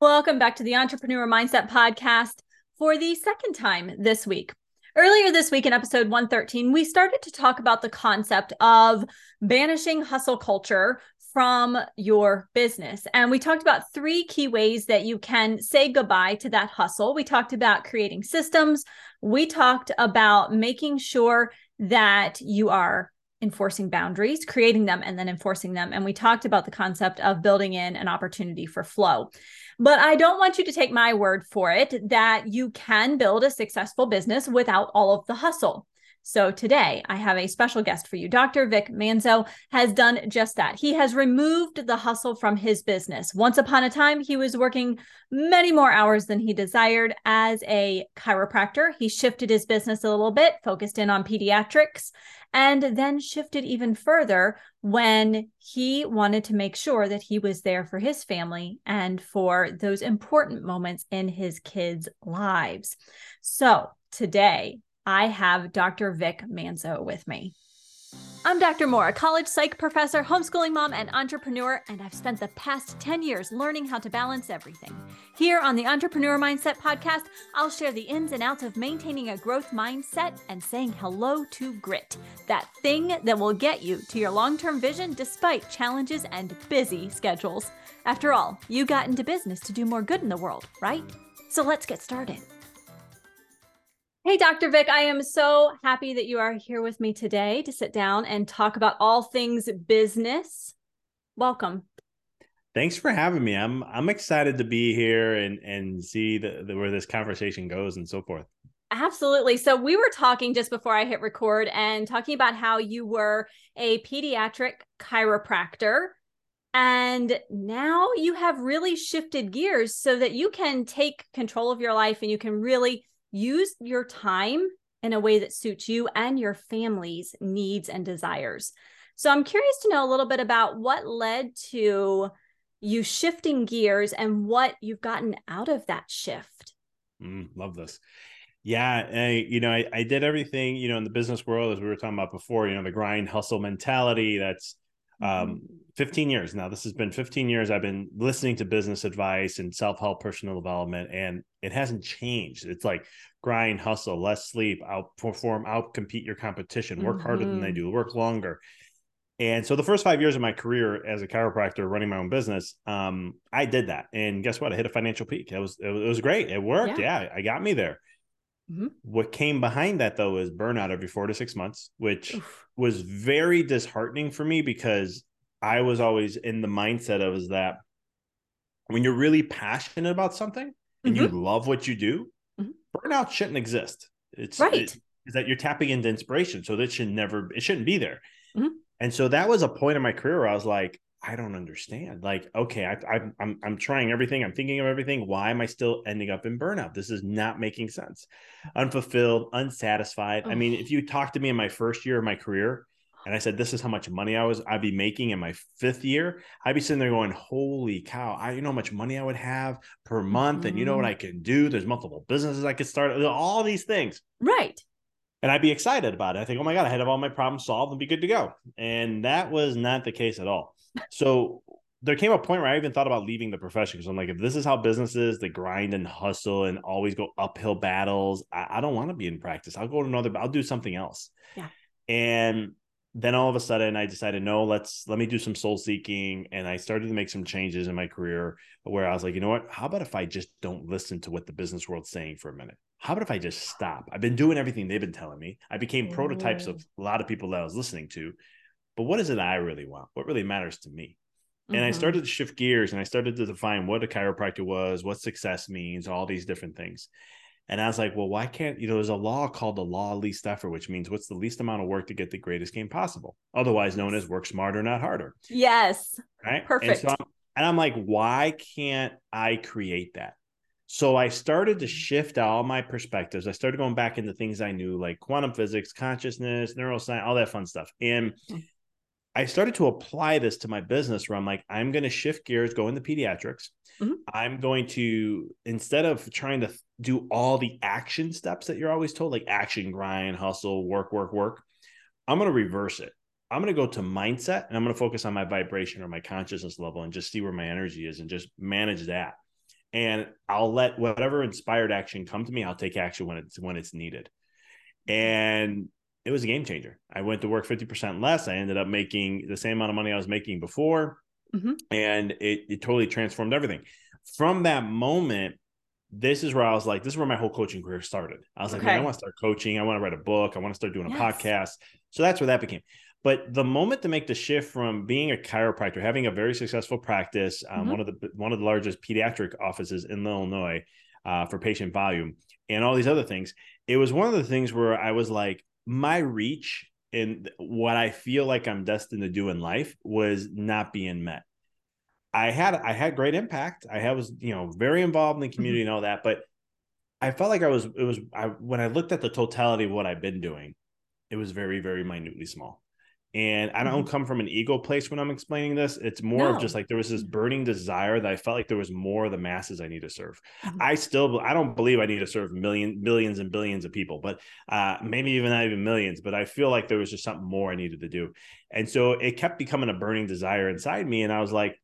Welcome back to the Entrepreneur Mindset Podcast for the second time this week. Earlier this week in episode 113, we started to talk about the concept of banishing hustle culture from your business. And we talked about three key ways that you can say goodbye to that hustle. We talked about creating systems, we talked about making sure that you are enforcing boundaries, creating them, and then enforcing them. And we talked about the concept of building in an opportunity for flow. But I don't want you to take my word for it that you can build a successful business without all of the hustle. So today I have a special guest for you. Dr. Vic Manzo has done just that. He has removed the hustle from his business. Once upon a time, he was working many more hours than he desired as a chiropractor. He shifted his business a little bit, focused in on pediatrics, and then shifted even further when he wanted to make sure that he was there for his family and for those important moments in his kids' lives. So today, I have Dr. Vic Manzo with me. I'm Dr. Moore, a college psych professor, homeschooling mom, and entrepreneur, and I've spent the past 10 years learning how to balance everything. Here on the Entrepreneur Mindset podcast, I'll share the ins and outs of maintaining a growth mindset and saying hello to grit, that thing that will get you to your long term vision despite challenges and busy schedules. After all, you got into business to do more good in the world, right? So let's get started. Hey, Dr. Vic, I am so happy that you are here with me today to sit down and talk about all things business. Welcome. Thanks for having me. I'm I'm excited to be here and and see the, the, where this conversation goes and so forth. Absolutely. So we were talking just before I hit record and talking about how you were a pediatric chiropractor and now you have really shifted gears so that you can take control of your life and you can really use your time in a way that suits you and your family's needs and desires. So I'm curious to know a little bit about what led to you shifting gears and what you've gotten out of that shift. Mm, love this. Yeah, I, you know, I, I did everything, you know, in the business world as we were talking about before, you know, the grind hustle mentality. That's um, mm-hmm. 15 years now. This has been 15 years. I've been listening to business advice and self help, personal development, and it hasn't changed. It's like grind, hustle, less sleep, outperform, outcompete your competition, work mm-hmm. harder than they mm-hmm. do, work longer. And so the first five years of my career as a chiropractor running my own business, um, I did that. And guess what? I hit a financial peak. It was it was, it was great. It worked. Yeah. yeah, I got me there. Mm-hmm. What came behind that though is burnout every four to six months, which Oof. was very disheartening for me because I was always in the mindset of is that when you're really passionate about something and mm-hmm. you love what you do, mm-hmm. burnout shouldn't exist. It's right. It, is that you're tapping into inspiration. So that should never it shouldn't be there. Mm-hmm. And so that was a point in my career where I was like, I don't understand. Like, okay, I, I, I'm I'm trying everything. I'm thinking of everything. Why am I still ending up in burnout? This is not making sense. Unfulfilled, unsatisfied. Oh. I mean, if you talk to me in my first year of my career, and I said, "This is how much money I was I'd be making in my fifth year," I'd be sitting there going, "Holy cow! I you know how much money I would have per month, mm-hmm. and you know what mm-hmm. I can do? There's multiple businesses I could start. All these things, right?" and I'd be excited about it. I think, oh my God, I had all my problems solved and be good to go. And that was not the case at all. So there came a point where I even thought about leaving the profession because I'm like, if this is how business is, the grind and hustle and always go uphill battles, I, I don't want to be in practice. I'll go to another, I'll do something else. Yeah. And then all of a sudden I decided, no, let's let me do some soul seeking. And I started to make some changes in my career where I was like, you know what? How about if I just don't listen to what the business world's saying for a minute? How about if I just stop? I've been doing everything they've been telling me. I became prototypes of mm. a lot of people that I was listening to. But what is it I really want? What really matters to me? And mm-hmm. I started to shift gears and I started to define what a chiropractor was, what success means, all these different things. And I was like, well, why can't, you know, there's a law called the law of least effort, which means what's the least amount of work to get the greatest gain possible, otherwise known as work smarter, not harder. Yes. Right. Perfect. And, so I'm, and I'm like, why can't I create that? So I started to shift all my perspectives. I started going back into things I knew, like quantum physics, consciousness, neuroscience, all that fun stuff. And mm. I started to apply this to my business where I'm like, I'm going to shift gears, go into pediatrics. Mm-hmm. I'm going to, instead of trying to do all the action steps that you're always told, like action, grind, hustle, work, work, work, I'm going to reverse it. I'm going to go to mindset and I'm going to focus on my vibration or my consciousness level and just see where my energy is and just manage that. and I'll let whatever inspired action come to me. I'll take action when it's when it's needed. And it was a game changer. I went to work 50% less. I ended up making the same amount of money I was making before. Mm-hmm. And it, it totally transformed everything. From that moment, this is where I was like, this is where my whole coaching career started. I was okay. like, I want to start coaching. I want to write a book. I want to start doing a podcast. So that's where that became. But the moment to make the shift from being a chiropractor, having a very successful practice, um, mm-hmm. one of the one of the largest pediatric offices in Illinois uh, for patient volume, and all these other things, it was one of the things where I was like, my reach and what I feel like I'm destined to do in life was not being met. I had I had great impact. I was you know very involved in the community mm-hmm. and all that, but I felt like I was it was I when I looked at the totality of what I've been doing, it was very very minutely small. And I don't mm-hmm. come from an ego place when I'm explaining this. It's more no. of just like there was this burning desire that I felt like there was more of the masses I need to serve. Mm-hmm. I still I don't believe I need to serve million billions and billions of people, but uh, maybe even not even millions. But I feel like there was just something more I needed to do, and so it kept becoming a burning desire inside me. And I was like,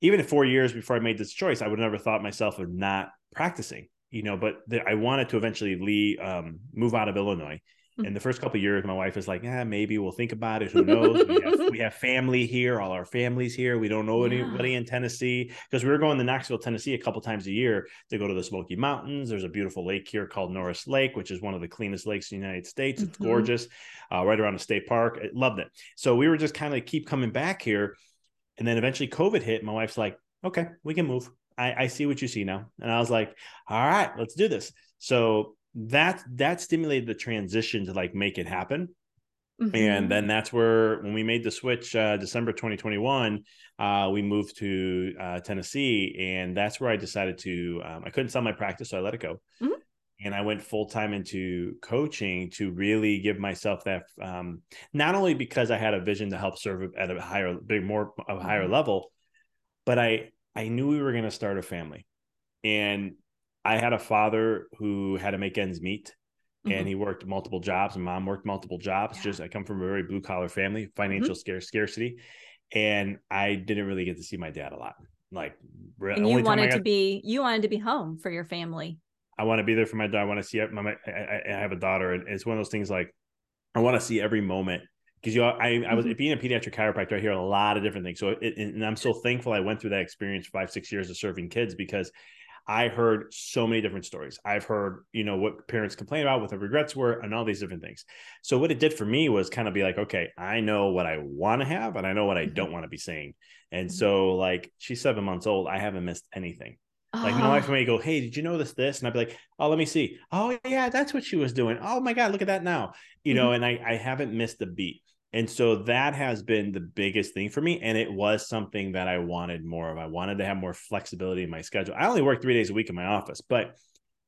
even four years before I made this choice, I would never thought myself of not practicing. You know, but the, I wanted to eventually leave, um, move out of Illinois in the first couple years, my wife is like, "Yeah, maybe we'll think about it. Who knows? we, have, we, have, family here. All our families here. We don't know yeah. anybody in Tennessee because we were going to Knoxville, Tennessee, a couple times a year to go to the Smoky Mountains. There's a beautiful lake here called Norris Lake, which is one of the cleanest lakes in the United States. It's mm-hmm. gorgeous, uh, right around the state park. I loved it. So we were just kind of keep coming back here, and then eventually COVID hit. My wife's like, "Okay, we can move." I, I see what you see now, and I was like, "All right, let's do this." So that that stimulated the transition to like make it happen mm-hmm. and then that's where when we made the switch uh, december 2021 uh, we moved to uh, tennessee and that's where i decided to um, i couldn't sell my practice so i let it go mm-hmm. and i went full-time into coaching to really give myself that um, not only because i had a vision to help serve at a higher big more a higher mm-hmm. level but i i knew we were going to start a family and I had a father who had to make ends meet and mm-hmm. he worked multiple jobs and mom worked multiple jobs. Yeah. Just I come from a very blue collar family, financial mm-hmm. scarcity. And I didn't really get to see my dad a lot. Like and you wanted got, to be you wanted to be home for your family. I want to be there for my dad. I want to see my, I, I have a daughter and it's one of those things like I want to see every moment because you know, I, I was mm-hmm. being a pediatric chiropractor, I hear a lot of different things. So it, and I'm so thankful I went through that experience five, six years of serving kids because I heard so many different stories. I've heard, you know, what parents complain about, what the regrets were, and all these different things. So what it did for me was kind of be like, okay, I know what I want to have, and I know what I don't mm-hmm. want to be saying. And mm-hmm. so, like, she's seven months old. I haven't missed anything. Like my wife ah. may go, "Hey, did you know this? This?" And I'd be like, "Oh, let me see. Oh, yeah, that's what she was doing. Oh my god, look at that now." You mm-hmm. know, and I I haven't missed a beat. And so that has been the biggest thing for me. And it was something that I wanted more of. I wanted to have more flexibility in my schedule. I only work three days a week in my office, but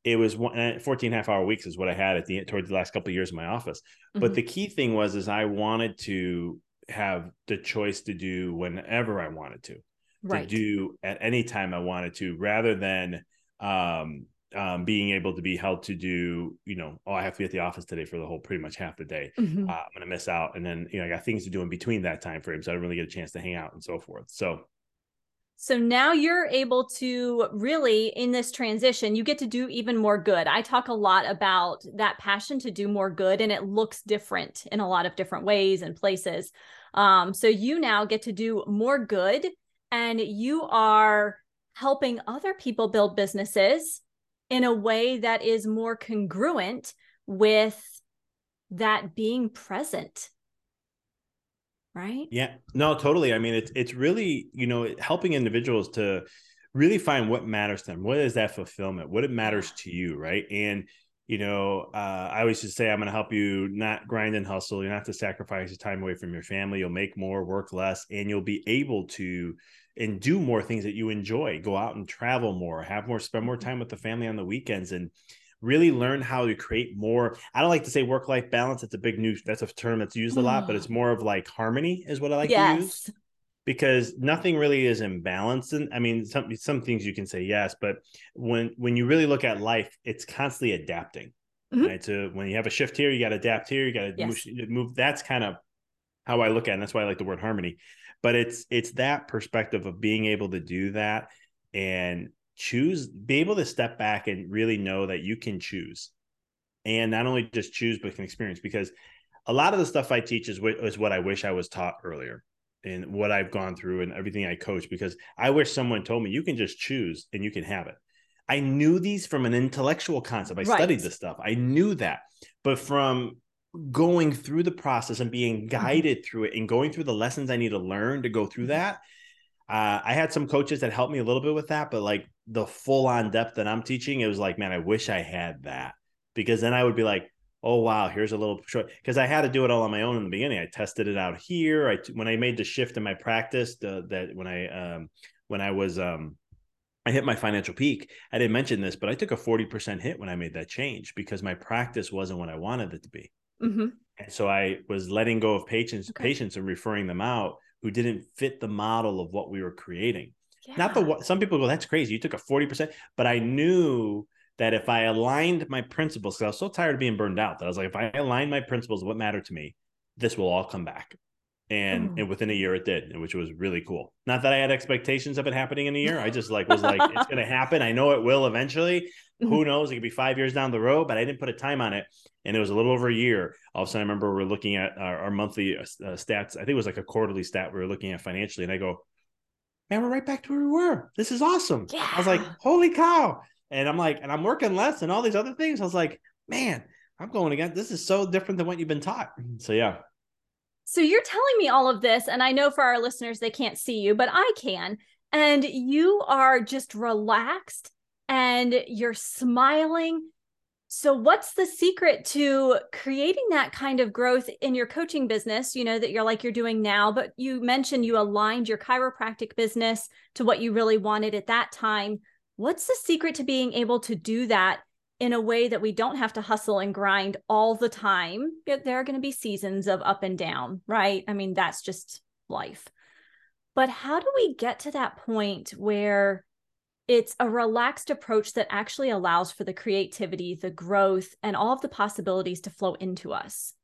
it was one, 14 half hour weeks is what I had at the towards the last couple of years in my office. Mm-hmm. But the key thing was, is I wanted to have the choice to do whenever I wanted to, right. to do at any time I wanted to, rather than, um, um, being able to be held to do, you know, oh, I have to be at the office today for the whole pretty much half the day. Mm-hmm. Uh, I'm going to miss out. And then, you know, I got things to do in between that time frame. So I don't really get a chance to hang out and so forth. So, so now you're able to really, in this transition, you get to do even more good. I talk a lot about that passion to do more good, and it looks different in a lot of different ways and places. Um, so you now get to do more good, and you are helping other people build businesses in a way that is more congruent with that being present right? Yeah. No totally. I mean it's it's really you know helping individuals to really find what matters to them. What is that fulfillment? What it matters to you right? And you know uh, i always just say i'm going to help you not grind and hustle. You don't have to sacrifice your time away from your family. You'll make more work less and you'll be able to and do more things that you enjoy go out and travel more have more spend more time with the family on the weekends and really learn how to create more i don't like to say work life balance it's a big new that's a term that's used a lot but it's more of like harmony is what i like yes. to use because nothing really is in balance and i mean some some things you can say yes but when when you really look at life it's constantly adapting mm-hmm. right so when you have a shift here you got to adapt here you got to yes. move, move that's kind of how i look at it and that's why i like the word harmony but it's it's that perspective of being able to do that and choose, be able to step back and really know that you can choose. And not only just choose, but can experience because a lot of the stuff I teach is, is what I wish I was taught earlier and what I've gone through and everything I coach because I wish someone told me you can just choose and you can have it. I knew these from an intellectual concept. I right. studied this stuff. I knew that. But from going through the process and being mm-hmm. guided through it and going through the lessons I need to learn to go through mm-hmm. that, uh, I had some coaches that helped me a little bit with that, but like the full on depth that I'm teaching, it was like, man, I wish I had that because then I would be like, oh wow, here's a little short because I had to do it all on my own in the beginning. I tested it out here. I when I made the shift in my practice, the, that when I um, when I was um, I hit my financial peak. I didn't mention this, but I took a 40% hit when I made that change because my practice wasn't what I wanted it to be. Mm-hmm. And so I was letting go of patients, okay. patients and referring them out who didn't fit the model of what we were creating. Yeah. Not the some people go, that's crazy. You took a 40%, but I knew that if I aligned my principles, because I was so tired of being burned out, that I was like, if I align my principles, what mattered to me, this will all come back. And, mm. and within a year it did, which was really cool. Not that I had expectations of it happening in a year. I just like was like, it's gonna happen. I know it will eventually. Who knows? It could be five years down the road, but I didn't put a time on it. And it was a little over a year. All of a sudden, I remember we are looking at our, our monthly uh, uh, stats. I think it was like a quarterly stat we were looking at financially. And I go, man, we're right back to where we were. This is awesome. Yeah. I was like, holy cow. And I'm like, and I'm working less and all these other things. I was like, man, I'm going again. This is so different than what you've been taught. So yeah. So you're telling me all of this, and I know for our listeners they can't see you, but I can. And you are just relaxed and you're smiling. So, what's the secret to creating that kind of growth in your coaching business? You know, that you're like you're doing now, but you mentioned you aligned your chiropractic business to what you really wanted at that time. What's the secret to being able to do that in a way that we don't have to hustle and grind all the time? There are going to be seasons of up and down, right? I mean, that's just life. But how do we get to that point where it's a relaxed approach that actually allows for the creativity, the growth, and all of the possibilities to flow into us?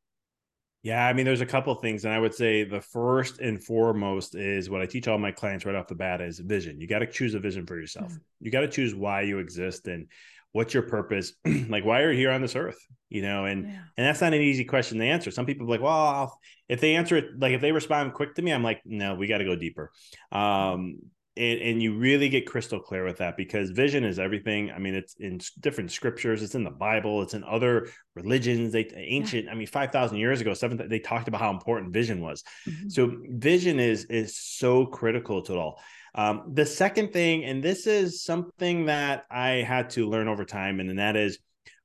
Yeah, I mean, there's a couple things, and I would say the first and foremost is what I teach all my clients right off the bat is vision. You got to choose a vision for yourself. Mm-hmm. You got to choose why you exist and what's your purpose, like why are you here on this earth, you know? And yeah. and that's not an easy question to answer. Some people are like, well, I'll, if they answer it, like if they respond quick to me, I'm like, no, we got to go deeper. Um, and, and you really get crystal clear with that because vision is everything. I mean, it's in different scriptures, it's in the Bible, it's in other religions. They ancient, yeah. I mean, five thousand years ago, seven they talked about how important vision was. Mm-hmm. So vision is is so critical to it all. Um, the second thing, and this is something that I had to learn over time, and, and that is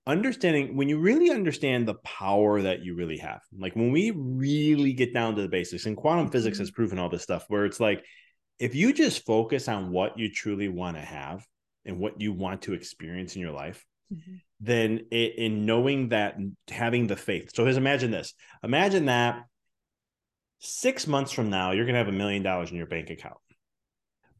understanding when you really understand the power that you really have. Like when we really get down to the basics, and quantum mm-hmm. physics has proven all this stuff, where it's like if you just focus on what you truly want to have and what you want to experience in your life, mm-hmm. then it, in knowing that having the faith. So, just imagine this imagine that six months from now, you're going to have a million dollars in your bank account.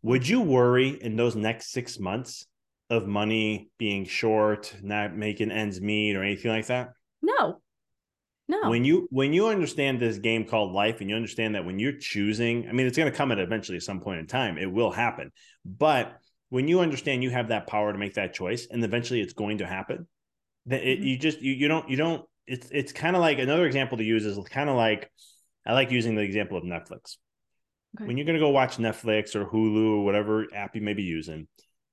Would you worry in those next six months of money being short, not making ends meet, or anything like that? No. No. When you when you understand this game called life and you understand that when you're choosing, I mean it's going to come at eventually at some point in time. It will happen. But when you understand you have that power to make that choice and eventually it's going to happen, then it, mm-hmm. you just you, you don't you don't it's it's kind of like another example to use is kind of like I like using the example of Netflix. Okay. When you're going to go watch Netflix or Hulu or whatever app you may be using,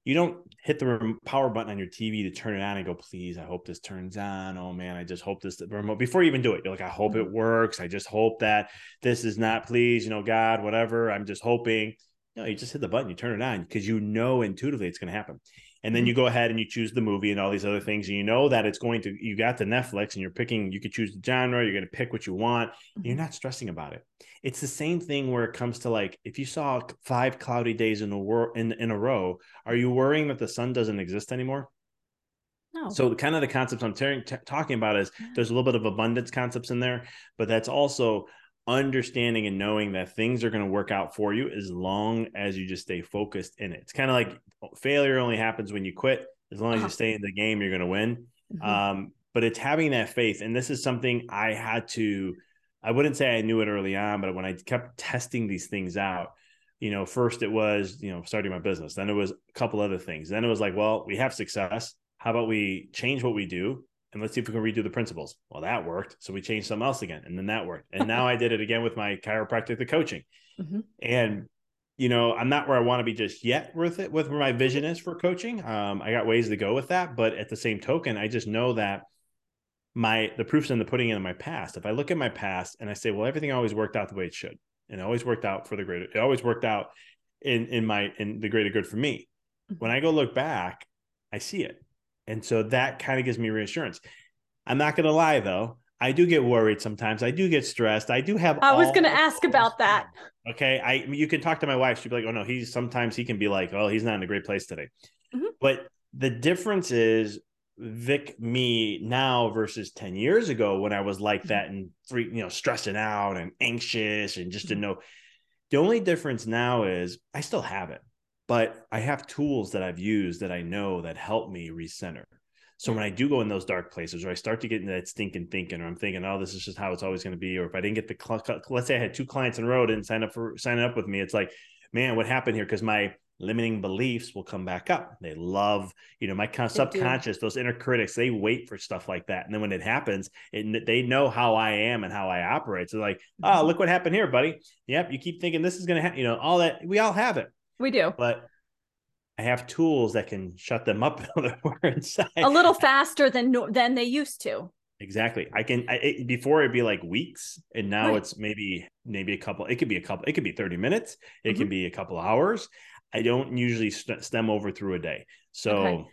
you don't hit the power button on your TV to turn it on and go, please, I hope this turns on. Oh man, I just hope this remote before you even do it. You're like, I hope it mm-hmm. works. I just hope that this is not, please, you know, God, whatever. I'm just hoping. No, you just hit the button, you turn it on because you know intuitively it's going to happen. And then mm-hmm. you go ahead and you choose the movie and all these other things. And you know that it's going to, you got the Netflix and you're picking, you could choose the genre, you're going to pick what you want. You're mm-hmm. not stressing about it. It's the same thing where it comes to like, if you saw five cloudy days in a, wor- in, in a row, are you worrying that the sun doesn't exist anymore? No. So kind of the concepts I'm t- talking about is there's a little bit of abundance concepts in there, but that's also understanding and knowing that things are going to work out for you as long as you just stay focused in it. It's kind of like failure only happens when you quit. As long as uh-huh. you stay in the game, you're going to win. Mm-hmm. Um, but it's having that faith. And this is something I had to, I wouldn't say I knew it early on, but when I kept testing these things out, you know, first it was, you know, starting my business. Then it was a couple other things. Then it was like, well, we have success. How about we change what we do and let's see if we can redo the principles. Well, that worked. So we changed something else again. And then that worked. And now I did it again with my chiropractic, the coaching. Mm-hmm. And, you know, I'm not where I want to be just yet with it, with where my vision is for coaching. Um, I got ways to go with that. But at the same token, I just know that my the proof's in the putting in my past. If I look at my past and I say, well, everything always worked out the way it should, and it always worked out for the greater, it always worked out in in my in the greater good for me. Mm-hmm. When I go look back, I see it. And so that kind of gives me reassurance. I'm not going to lie though. I do get worried sometimes. I do get stressed. I do have. I was going to ask about that. Okay, I you can talk to my wife. She'd be like, "Oh no, he's sometimes he can be like, oh, he's not in a great place today." Mm-hmm. But the difference is Vic me now versus 10 years ago when I was like mm-hmm. that and free, you know, stressing out and anxious and just didn't mm-hmm. know. The only difference now is I still have it, but I have tools that I've used that I know that help me recenter. So when mm. I do go in those dark places, or I start to get into that stinking thinking, or I'm thinking, oh, this is just how it's always going to be, or if I didn't get the cl- let's say I had two clients in a row and sign up for signing up with me, it's like, man, what happened here? Because my limiting beliefs will come back up. They love, you know, my subconscious, those inner critics, they wait for stuff like that. And then when it happens, it, they know how I am and how I operate. So like, oh, look what happened here, buddy. Yep. You keep thinking this is going to happen, you know, all that we all have it. We do. But I have tools that can shut them up inside. A little faster than than they used to. Exactly. I can I, it, before it'd be like weeks, and now right. it's maybe maybe a couple. It could be a couple. It could be thirty minutes. It mm-hmm. can be a couple of hours. I don't usually st- stem over through a day. So. Okay.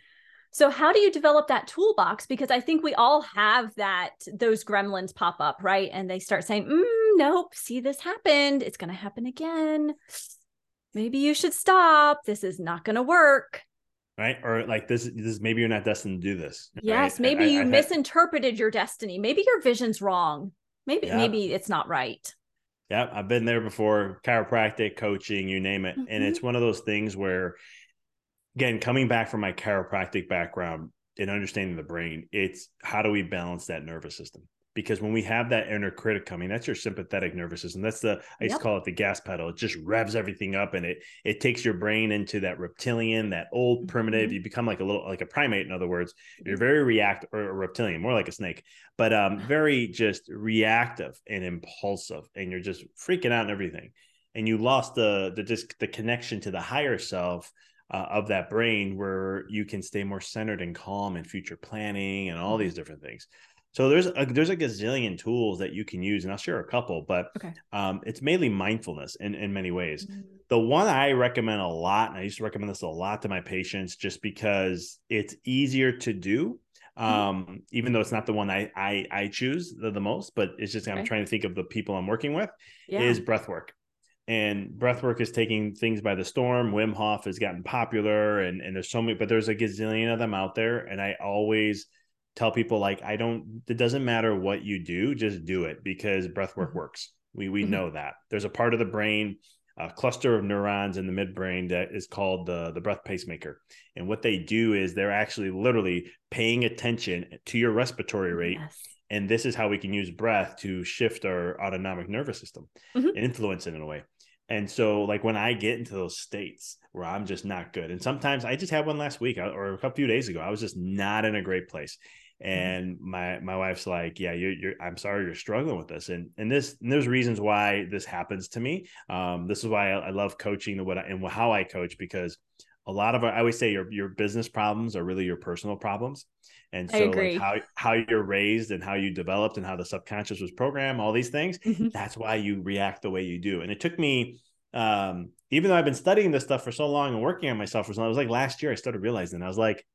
So how do you develop that toolbox? Because I think we all have that those gremlins pop up, right? And they start saying, mm, "Nope, see this happened. It's going to happen again. Maybe you should stop. This is not going to work." Right? Or like this, this maybe you're not destined to do this. Yes, right? maybe I, you I, misinterpreted your destiny. Maybe your vision's wrong. Maybe yeah. maybe it's not right. Yeah, I've been there before, chiropractic, coaching, you name it. Mm-hmm. And it's one of those things where, again, coming back from my chiropractic background and understanding the brain, it's how do we balance that nervous system? Because when we have that inner critic coming, that's your sympathetic nervous system. That's the I used yep. to call it the gas pedal. It just revs everything up and it it takes your brain into that reptilian, that old primitive. Mm-hmm. You become like a little like a primate, in other words. You're very react or reptilian, more like a snake, but um very just reactive and impulsive, and you're just freaking out and everything. And you lost the the just the connection to the higher self. Uh, of that brain where you can stay more centered and calm and future planning and all these mm-hmm. different things. So there's a there's a gazillion tools that you can use, and I'll share a couple, but okay. um, it's mainly mindfulness in, in many ways. Mm-hmm. The one I recommend a lot, and I used to recommend this a lot to my patients just because it's easier to do. Mm-hmm. Um, even though it's not the one I I, I choose the, the most, but it's just okay. I'm trying to think of the people I'm working with, yeah. is breath work. And breath work is taking things by the storm. Wim Hof has gotten popular and, and there's so many, but there's a gazillion of them out there. And I always tell people like I don't it doesn't matter what you do, just do it because breath work mm-hmm. works. We we mm-hmm. know that. There's a part of the brain, a cluster of neurons in the midbrain that is called the the breath pacemaker. And what they do is they're actually literally paying attention to your respiratory rate. Yes. And this is how we can use breath to shift our autonomic nervous system mm-hmm. and influence it in a way. And so, like when I get into those states where I'm just not good, and sometimes I just had one last week or a couple few days ago, I was just not in a great place. Mm-hmm. and my my wife's like yeah you're, you're i'm sorry you're struggling with this. And and this and there's reasons why this happens to me. Um this is why i, I love coaching and what I, and how i coach because a lot of our, i always say your your business problems are really your personal problems. And so like how how you're raised and how you developed and how the subconscious was programmed all these things mm-hmm. that's why you react the way you do. And it took me um even though i've been studying this stuff for so long and working on myself for so long it was like last year i started realizing i was like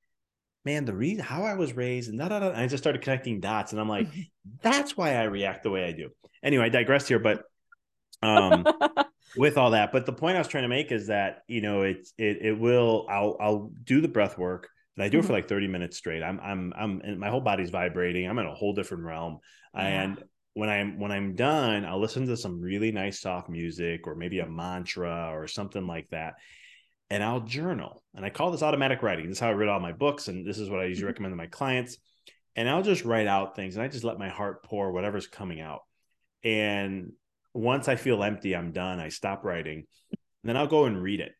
man, the reason how I was raised and da, da, da, I just started connecting dots. And I'm like, mm-hmm. that's why I react the way I do. Anyway, I digress here, but um with all that. But the point I was trying to make is that, you know, it it it will I'll I'll do the breath work and I do it for mm-hmm. like 30 minutes straight. I'm I'm I'm and my whole body's vibrating. I'm in a whole different realm. Yeah. And when I'm when I'm done, I'll listen to some really nice soft music or maybe a mantra or something like that and I'll journal. And I call this automatic writing. This is how I read all my books, and this is what I usually mm-hmm. recommend to my clients. And I'll just write out things, and I just let my heart pour whatever's coming out. And once I feel empty, I'm done. I stop writing. then I'll go and read it.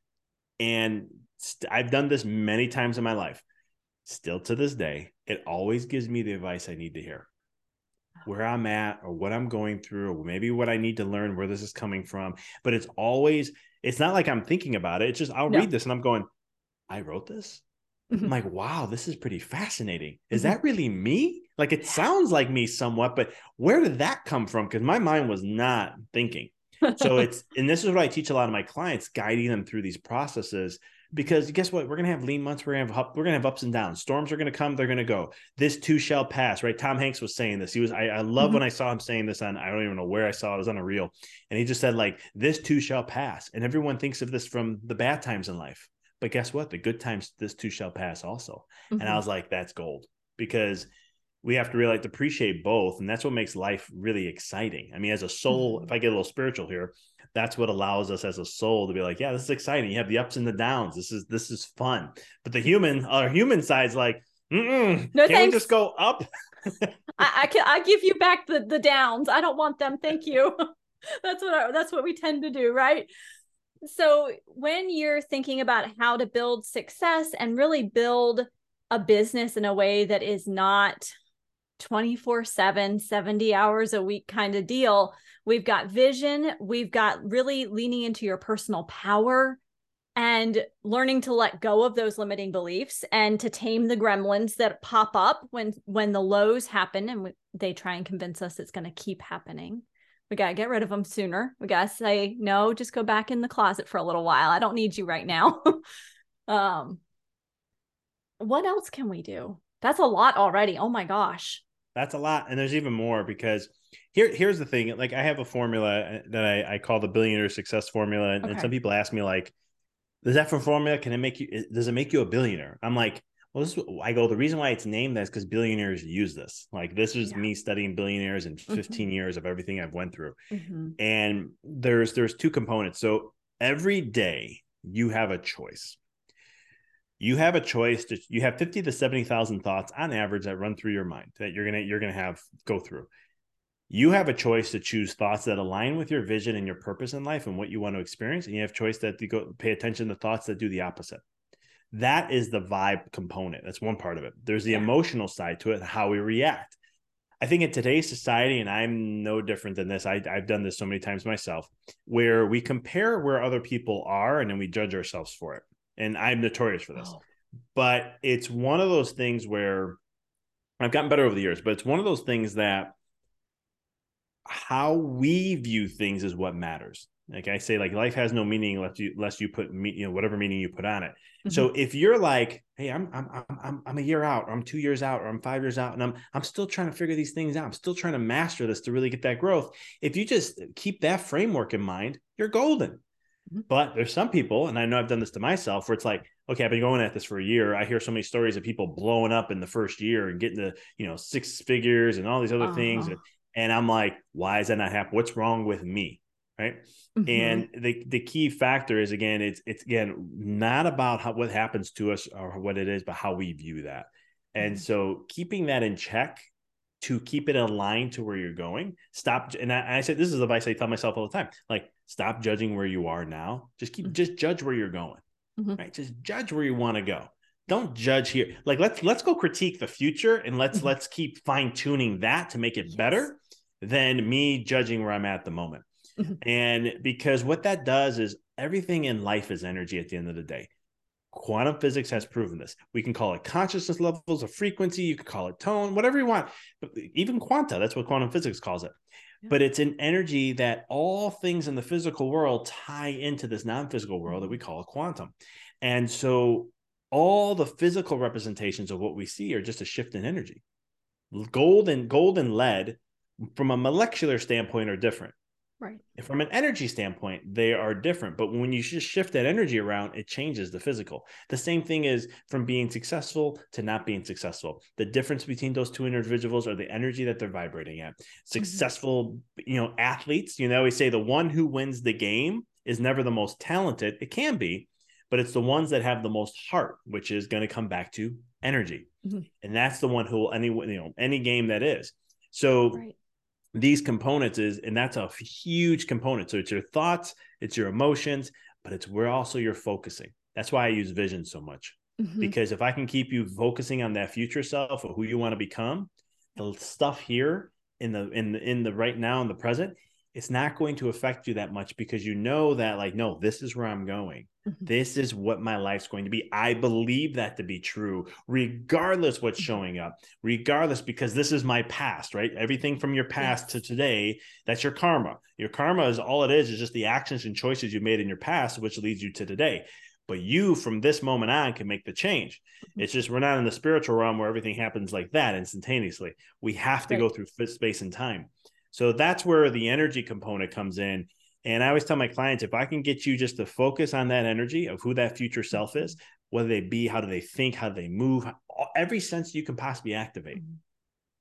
And st- I've done this many times in my life. Still to this day, it always gives me the advice I need to hear where I'm at or what I'm going through, or maybe what I need to learn, where this is coming from. But it's always, it's not like I'm thinking about it. It's just, I'll no. read this and I'm going, I wrote this. Mm-hmm. I'm like, wow, this is pretty fascinating. Is mm-hmm. that really me? Like, it sounds like me somewhat, but where did that come from? Because my mind was not thinking. so it's, and this is what I teach a lot of my clients, guiding them through these processes because guess what? We're gonna have lean months. We're gonna have we're gonna have ups and downs. Storms are gonna come. They're gonna go. This too shall pass. Right? Tom Hanks was saying this. He was. I, I love mm-hmm. when I saw him saying this on. I don't even know where I saw it. It was on a reel, and he just said like, "This too shall pass." And everyone thinks of this from the bad times in life, but guess what? The good times, this too shall pass also. Mm-hmm. And I mm-hmm. was like, that's gold because we have to really appreciate both, and that's what makes life really exciting. I mean, as a soul, mm-hmm. if I get a little spiritual here, that's what allows us as a soul to be like, yeah, this is exciting. You have the ups and the downs. This is this is fun. But the human, our human side's like, no, can thanks. we just go up? I, I, can I give you back the the downs. I don't want them. Thank you. that's what I, that's what we tend to do, right? So when you're thinking about how to build success and really build a business in a way that is not 24 7 70 hours a week kind of deal. We've got vision. We've got really leaning into your personal power and learning to let go of those limiting beliefs and to tame the gremlins that pop up when when the lows happen and we, they try and convince us it's going to keep happening. We got to get rid of them sooner. We got to say no just go back in the closet for a little while. I don't need you right now. Um what else can we do? That's a lot already. Oh my gosh that's a lot. And there's even more because here here's the thing. Like I have a formula uh, that I, I call the billionaire success formula. And, okay. and some people ask me like, does that formula, can it make you, does it make you a billionaire? I'm like, well, this is, I go, the reason why it's named that is because billionaires use this. Like this is yeah. me studying billionaires and mm-hmm. 15 mm-hmm. years of everything I've went through. Mm-hmm. And there's, there's two components. So every day you have a choice you have a choice to you have 50 to 70,000 thoughts on average that run through your mind that you're going to you're going to have go through. You have a choice to choose thoughts that align with your vision and your purpose in life and what you want to experience and you have choice that you go pay attention to thoughts that do the opposite. That is the vibe component. That's one part of it. There's the yeah. emotional side to it, how we react. I think in today's society, and I'm no different than this, I, have done this so many times myself, where we compare where other people are and then we judge ourselves for it and I'm notorious for this. Oh. But it's one of those things where I've gotten better over the years, but it's one of those things that how we view things is what matters. Like I say, like life has no meaning unless you unless you put me, you know, whatever meaning you put on it. Mm-hmm. So if you're like, hey, I'm I'm I'm I'm a year out, or I'm two years out, or I'm five years out, and I'm I'm still trying to figure these things out. I'm still trying to master this to really get that growth. If you just keep that framework in mind, you're golden. Mm-hmm. But there's some people, and I know I've done this to myself, where it's like, okay, I've been going at this for a year. I hear so many stories of people blowing up in the first year and getting to, you know, six figures and all these other uh-huh. things. And I'm like, why is that not happening? What's wrong with me? Right. Mm-hmm. And the the key factor is again, it's it's again not about how what happens to us or what it is, but how we view that. And mm-hmm. so keeping that in check to keep it aligned to where you're going. Stop. And I, I said, this is advice I tell myself all the time. Like, stop judging where you are now. Just keep, mm-hmm. just judge where you're going. Mm-hmm. Right. Just judge where you want to go. Don't judge here. Like, let's, let's go critique the future and let's, mm-hmm. let's keep fine tuning that to make it yes. better than me judging where I'm at the moment. Mm-hmm. And because what that does is everything in life is energy at the end of the day. Quantum physics has proven this. We can call it consciousness levels of frequency, you can call it tone, whatever you want. But even quanta, that's what quantum physics calls it. Yeah. But it's an energy that all things in the physical world tie into this non physical world that we call a quantum. And so all the physical representations of what we see are just a shift in energy. Gold and gold and lead, from a molecular standpoint, are different. Right. From an energy standpoint, they are different. But when you just shift that energy around, it changes the physical. The same thing is from being successful to not being successful. The difference between those two individuals are the energy that they're vibrating at. Mm-hmm. Successful, mm-hmm. you know, athletes, you know, we say the one who wins the game is never the most talented. It can be, but it's the ones that have the most heart, which is going to come back to energy. Mm-hmm. And that's the one who will any, you know, any game that is. So right these components is and that's a huge component so it's your thoughts it's your emotions but it's where also you're focusing. That's why I use vision so much. Mm-hmm. Because if I can keep you focusing on that future self or who you want to become, the stuff here in the in the in the right now in the present, it's not going to affect you that much because you know that like no this is where i'm going mm-hmm. this is what my life's going to be i believe that to be true regardless what's mm-hmm. showing up regardless because this is my past right everything from your past yes. to today that's your karma your karma is all it is is just the actions and choices you made in your past which leads you to today but you from this moment on can make the change mm-hmm. it's just we're not in the spiritual realm where everything happens like that instantaneously we have to right. go through space and time so that's where the energy component comes in. And I always tell my clients if I can get you just to focus on that energy of who that future self is, whether they be, how do they think, how do they move, every sense you can possibly activate. Mm-hmm.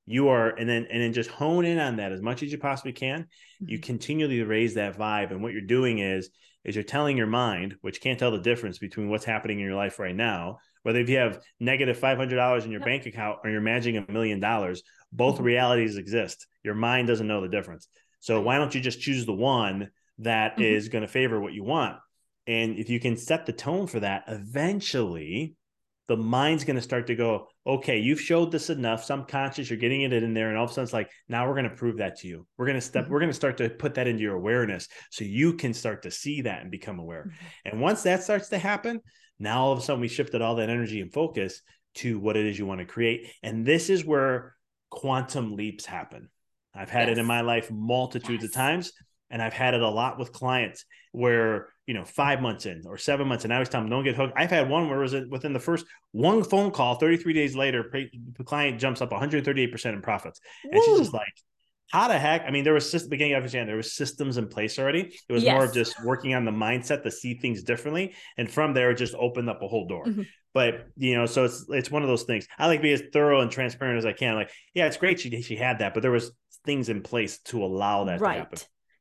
You are, and then and then just hone in on that as much as you possibly can. Mm-hmm. You continually raise that vibe, and what you're doing is is you're telling your mind, which can't tell the difference between what's happening in your life right now, whether if you have negative five hundred dollars in your yep. bank account or you're managing a million dollars, both mm-hmm. realities exist. Your mind doesn't know the difference. So why don't you just choose the one that mm-hmm. is going to favor what you want? And if you can set the tone for that, eventually the mind's going to start to go, okay, you've showed this enough. Subconscious, you're getting it in there. And all of a sudden it's like, now we're going to prove that to you. We're going to step, mm-hmm. we're going to start to put that into your awareness so you can start to see that and become aware. Mm-hmm. And once that starts to happen, now all of a sudden we shifted all that energy and focus to what it is you want to create. And this is where quantum leaps happen. I've had yes. it in my life multitudes yes. of times, and I've had it a lot with clients where you know five months in or seven months, and I always tell them don't get hooked. I've had one where it was within the first one phone call, 33 days later, the client jumps up 138 percent in profits, and Woo. she's just like. How the heck? I mean, there was just beginning of understand there was systems in place already. It was yes. more of just working on the mindset to see things differently, and from there, it just opened up a whole door. Mm-hmm but you know, so it's it's one of those things. I like to be as thorough and transparent as I can. Like, yeah, it's great she she had that, but there was things in place to allow that right. to happen.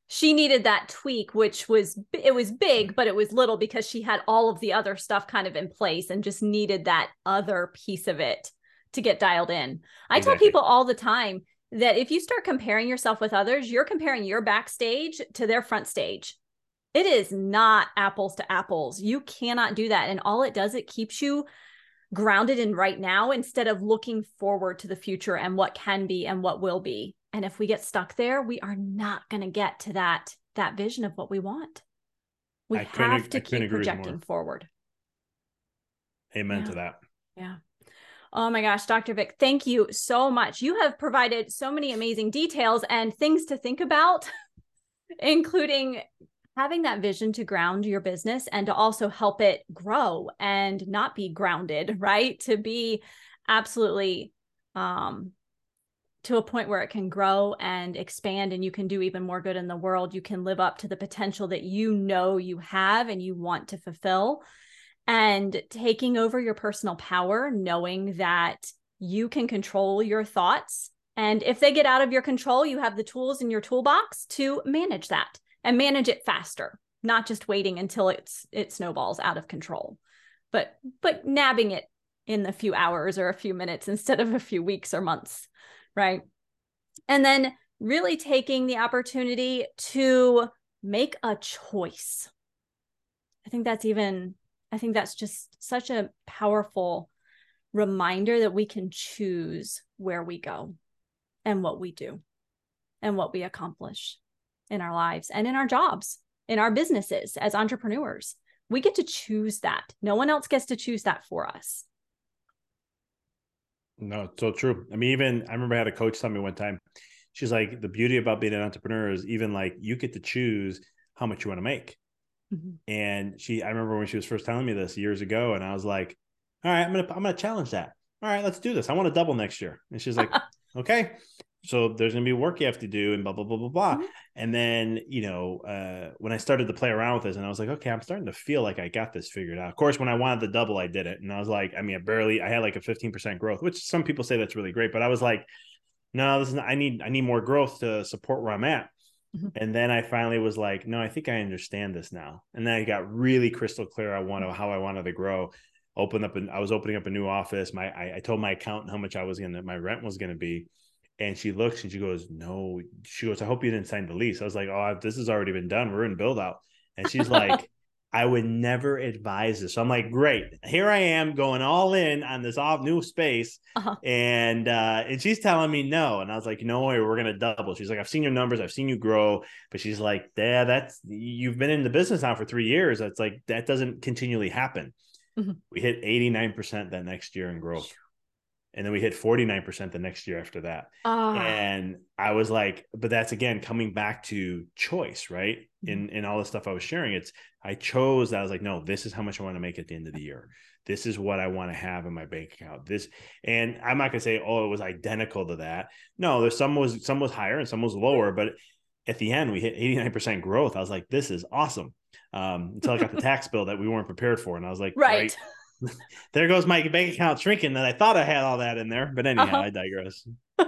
She needed that tweak, which was it was big, but it was little because she had all of the other stuff kind of in place and just needed that other piece of it to get dialed in. I exactly. tell people all the time that if you start comparing yourself with others, you're comparing your backstage to their front stage it is not apples to apples. You cannot do that. And all it does, it keeps you grounded in right now instead of looking forward to the future and what can be and what will be. And if we get stuck there, we are not going to get to that that vision of what we want. We I have to keep projecting forward. Amen yeah. to that. Yeah. Oh my gosh, Dr. Vic, thank you so much. You have provided so many amazing details and things to think about, including having that vision to ground your business and to also help it grow and not be grounded, right? To be absolutely um to a point where it can grow and expand and you can do even more good in the world. You can live up to the potential that you know you have and you want to fulfill. And taking over your personal power, knowing that you can control your thoughts. And if they get out of your control, you have the tools in your toolbox to manage that and manage it faster, not just waiting until it's it snowballs out of control, but but nabbing it in a few hours or a few minutes instead of a few weeks or months, right? And then really taking the opportunity to make a choice. I think that's even I think that's just such a powerful reminder that we can choose where we go and what we do and what we accomplish in our lives and in our jobs, in our businesses as entrepreneurs. We get to choose that. No one else gets to choose that for us. No, it's so true. I mean, even I remember I had a coach tell me one time, she's like, the beauty about being an entrepreneur is even like you get to choose how much you want to make. Mm-hmm. And she, I remember when she was first telling me this years ago, and I was like, all right, I'm gonna, I'm gonna challenge that. All right, let's do this. I want to double next year. And she's like, okay so there's going to be work you have to do and blah blah blah blah blah. Mm-hmm. and then you know uh, when i started to play around with this and i was like okay i'm starting to feel like i got this figured out. Of course when i wanted the double i did it. And i was like i mean i barely i had like a 15% growth which some people say that's really great but i was like no this is not, i need i need more growth to support where i'm at. Mm-hmm. and then i finally was like no i think i understand this now. And then i got really crystal clear i wanted how i wanted to grow open up and i was opening up a new office. My I, I told my accountant how much i was gonna my rent was gonna be and she looks and she goes, No, she goes, I hope you didn't sign the lease. I was like, Oh, this has already been done. We're in build out. And she's like, I would never advise this. So I'm like, great, here I am going all in on this off new space, uh-huh. and uh, and she's telling me no, and I was like, no way, we're gonna double. She's like, I've seen your numbers, I've seen you grow, but she's like, yeah, that's you've been in the business now for three years. That's like that doesn't continually happen. Mm-hmm. We hit 89 percent that next year in growth and then we hit 49% the next year after that. Uh, and i was like but that's again coming back to choice right? Mm-hmm. in in all the stuff i was sharing it's i chose that i was like no this is how much i want to make at the end of the year. This is what i want to have in my bank account. This and i'm not going to say oh it was identical to that. No there's some was some was higher and some was lower but at the end we hit 89% growth. I was like this is awesome. Um, until i got the tax bill that we weren't prepared for and i was like right, right there goes my bank account shrinking that I thought I had all that in there. But anyhow, uh-huh. I digress.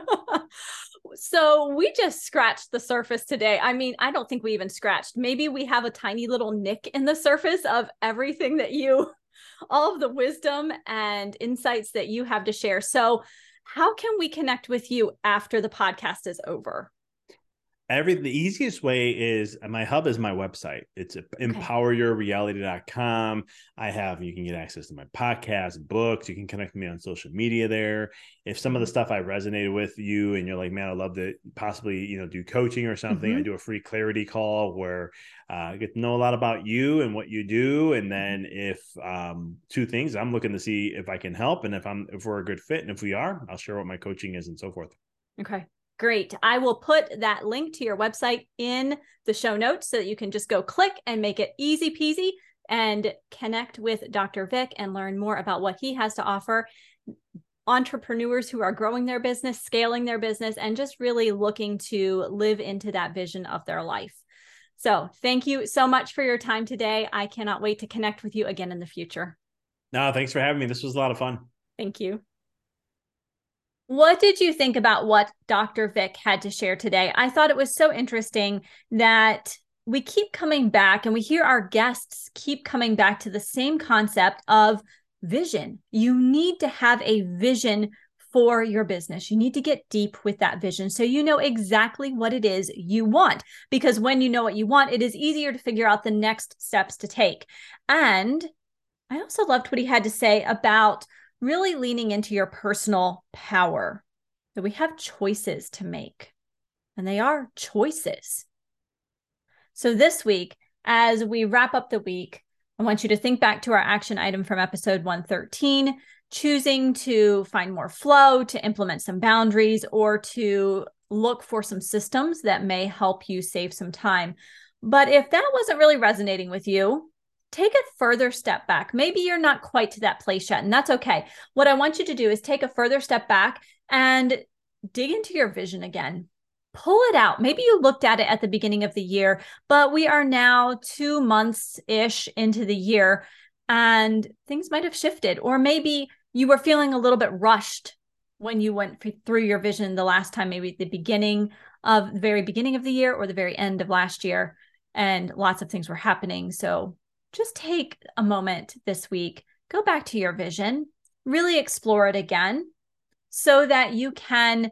so we just scratched the surface today. I mean, I don't think we even scratched. Maybe we have a tiny little nick in the surface of everything that you, all of the wisdom and insights that you have to share. So, how can we connect with you after the podcast is over? Every the easiest way is my hub is my website it's okay. empoweryourreality.com i have you can get access to my podcast books you can connect me on social media there if some of the mm-hmm. stuff i resonated with you and you're like man i love to possibly you know do coaching or something mm-hmm. i do a free clarity call where uh, i get to know a lot about you and what you do and mm-hmm. then if um, two things i'm looking to see if i can help and if i'm if we're a good fit and if we are i'll share what my coaching is and so forth okay Great. I will put that link to your website in the show notes so that you can just go click and make it easy peasy and connect with Dr. Vic and learn more about what he has to offer entrepreneurs who are growing their business, scaling their business, and just really looking to live into that vision of their life. So, thank you so much for your time today. I cannot wait to connect with you again in the future. No, thanks for having me. This was a lot of fun. Thank you. What did you think about what Dr. Vic had to share today? I thought it was so interesting that we keep coming back and we hear our guests keep coming back to the same concept of vision. You need to have a vision for your business. You need to get deep with that vision so you know exactly what it is you want. Because when you know what you want, it is easier to figure out the next steps to take. And I also loved what he had to say about really leaning into your personal power. That we have choices to make, and they are choices. So, this week, as we wrap up the week, I want you to think back to our action item from episode 113 choosing to find more flow, to implement some boundaries, or to look for some systems that may help you save some time. But if that wasn't really resonating with you, take a further step back. Maybe you're not quite to that place yet, and that's okay. What I want you to do is take a further step back and dig into your vision again. Pull it out. Maybe you looked at it at the beginning of the year, but we are now two months ish into the year and things might have shifted. Or maybe you were feeling a little bit rushed when you went through your vision the last time, maybe the beginning of the very beginning of the year or the very end of last year, and lots of things were happening. So just take a moment this week, go back to your vision, really explore it again so that you can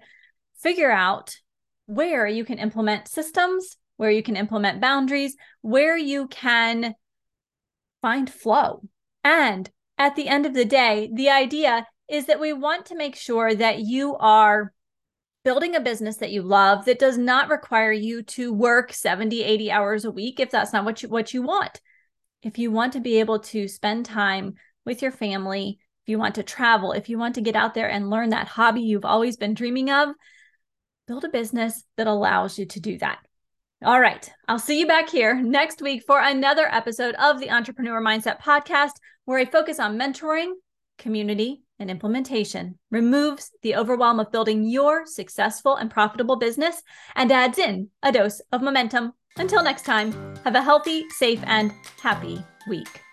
figure out where you can implement systems, where you can implement boundaries, where you can find flow. And at the end of the day, the idea is that we want to make sure that you are building a business that you love that does not require you to work 70 80 hours a week if that's not what you what you want if you want to be able to spend time with your family, if you want to travel, if you want to get out there and learn that hobby you've always been dreaming of, build a business that allows you to do that. All right. I'll see you back here next week for another episode of the Entrepreneur Mindset Podcast, where I focus on mentoring, community, and implementation, removes the overwhelm of building your successful and profitable business, and adds in a dose of momentum until next time, have a healthy, safe, and happy week.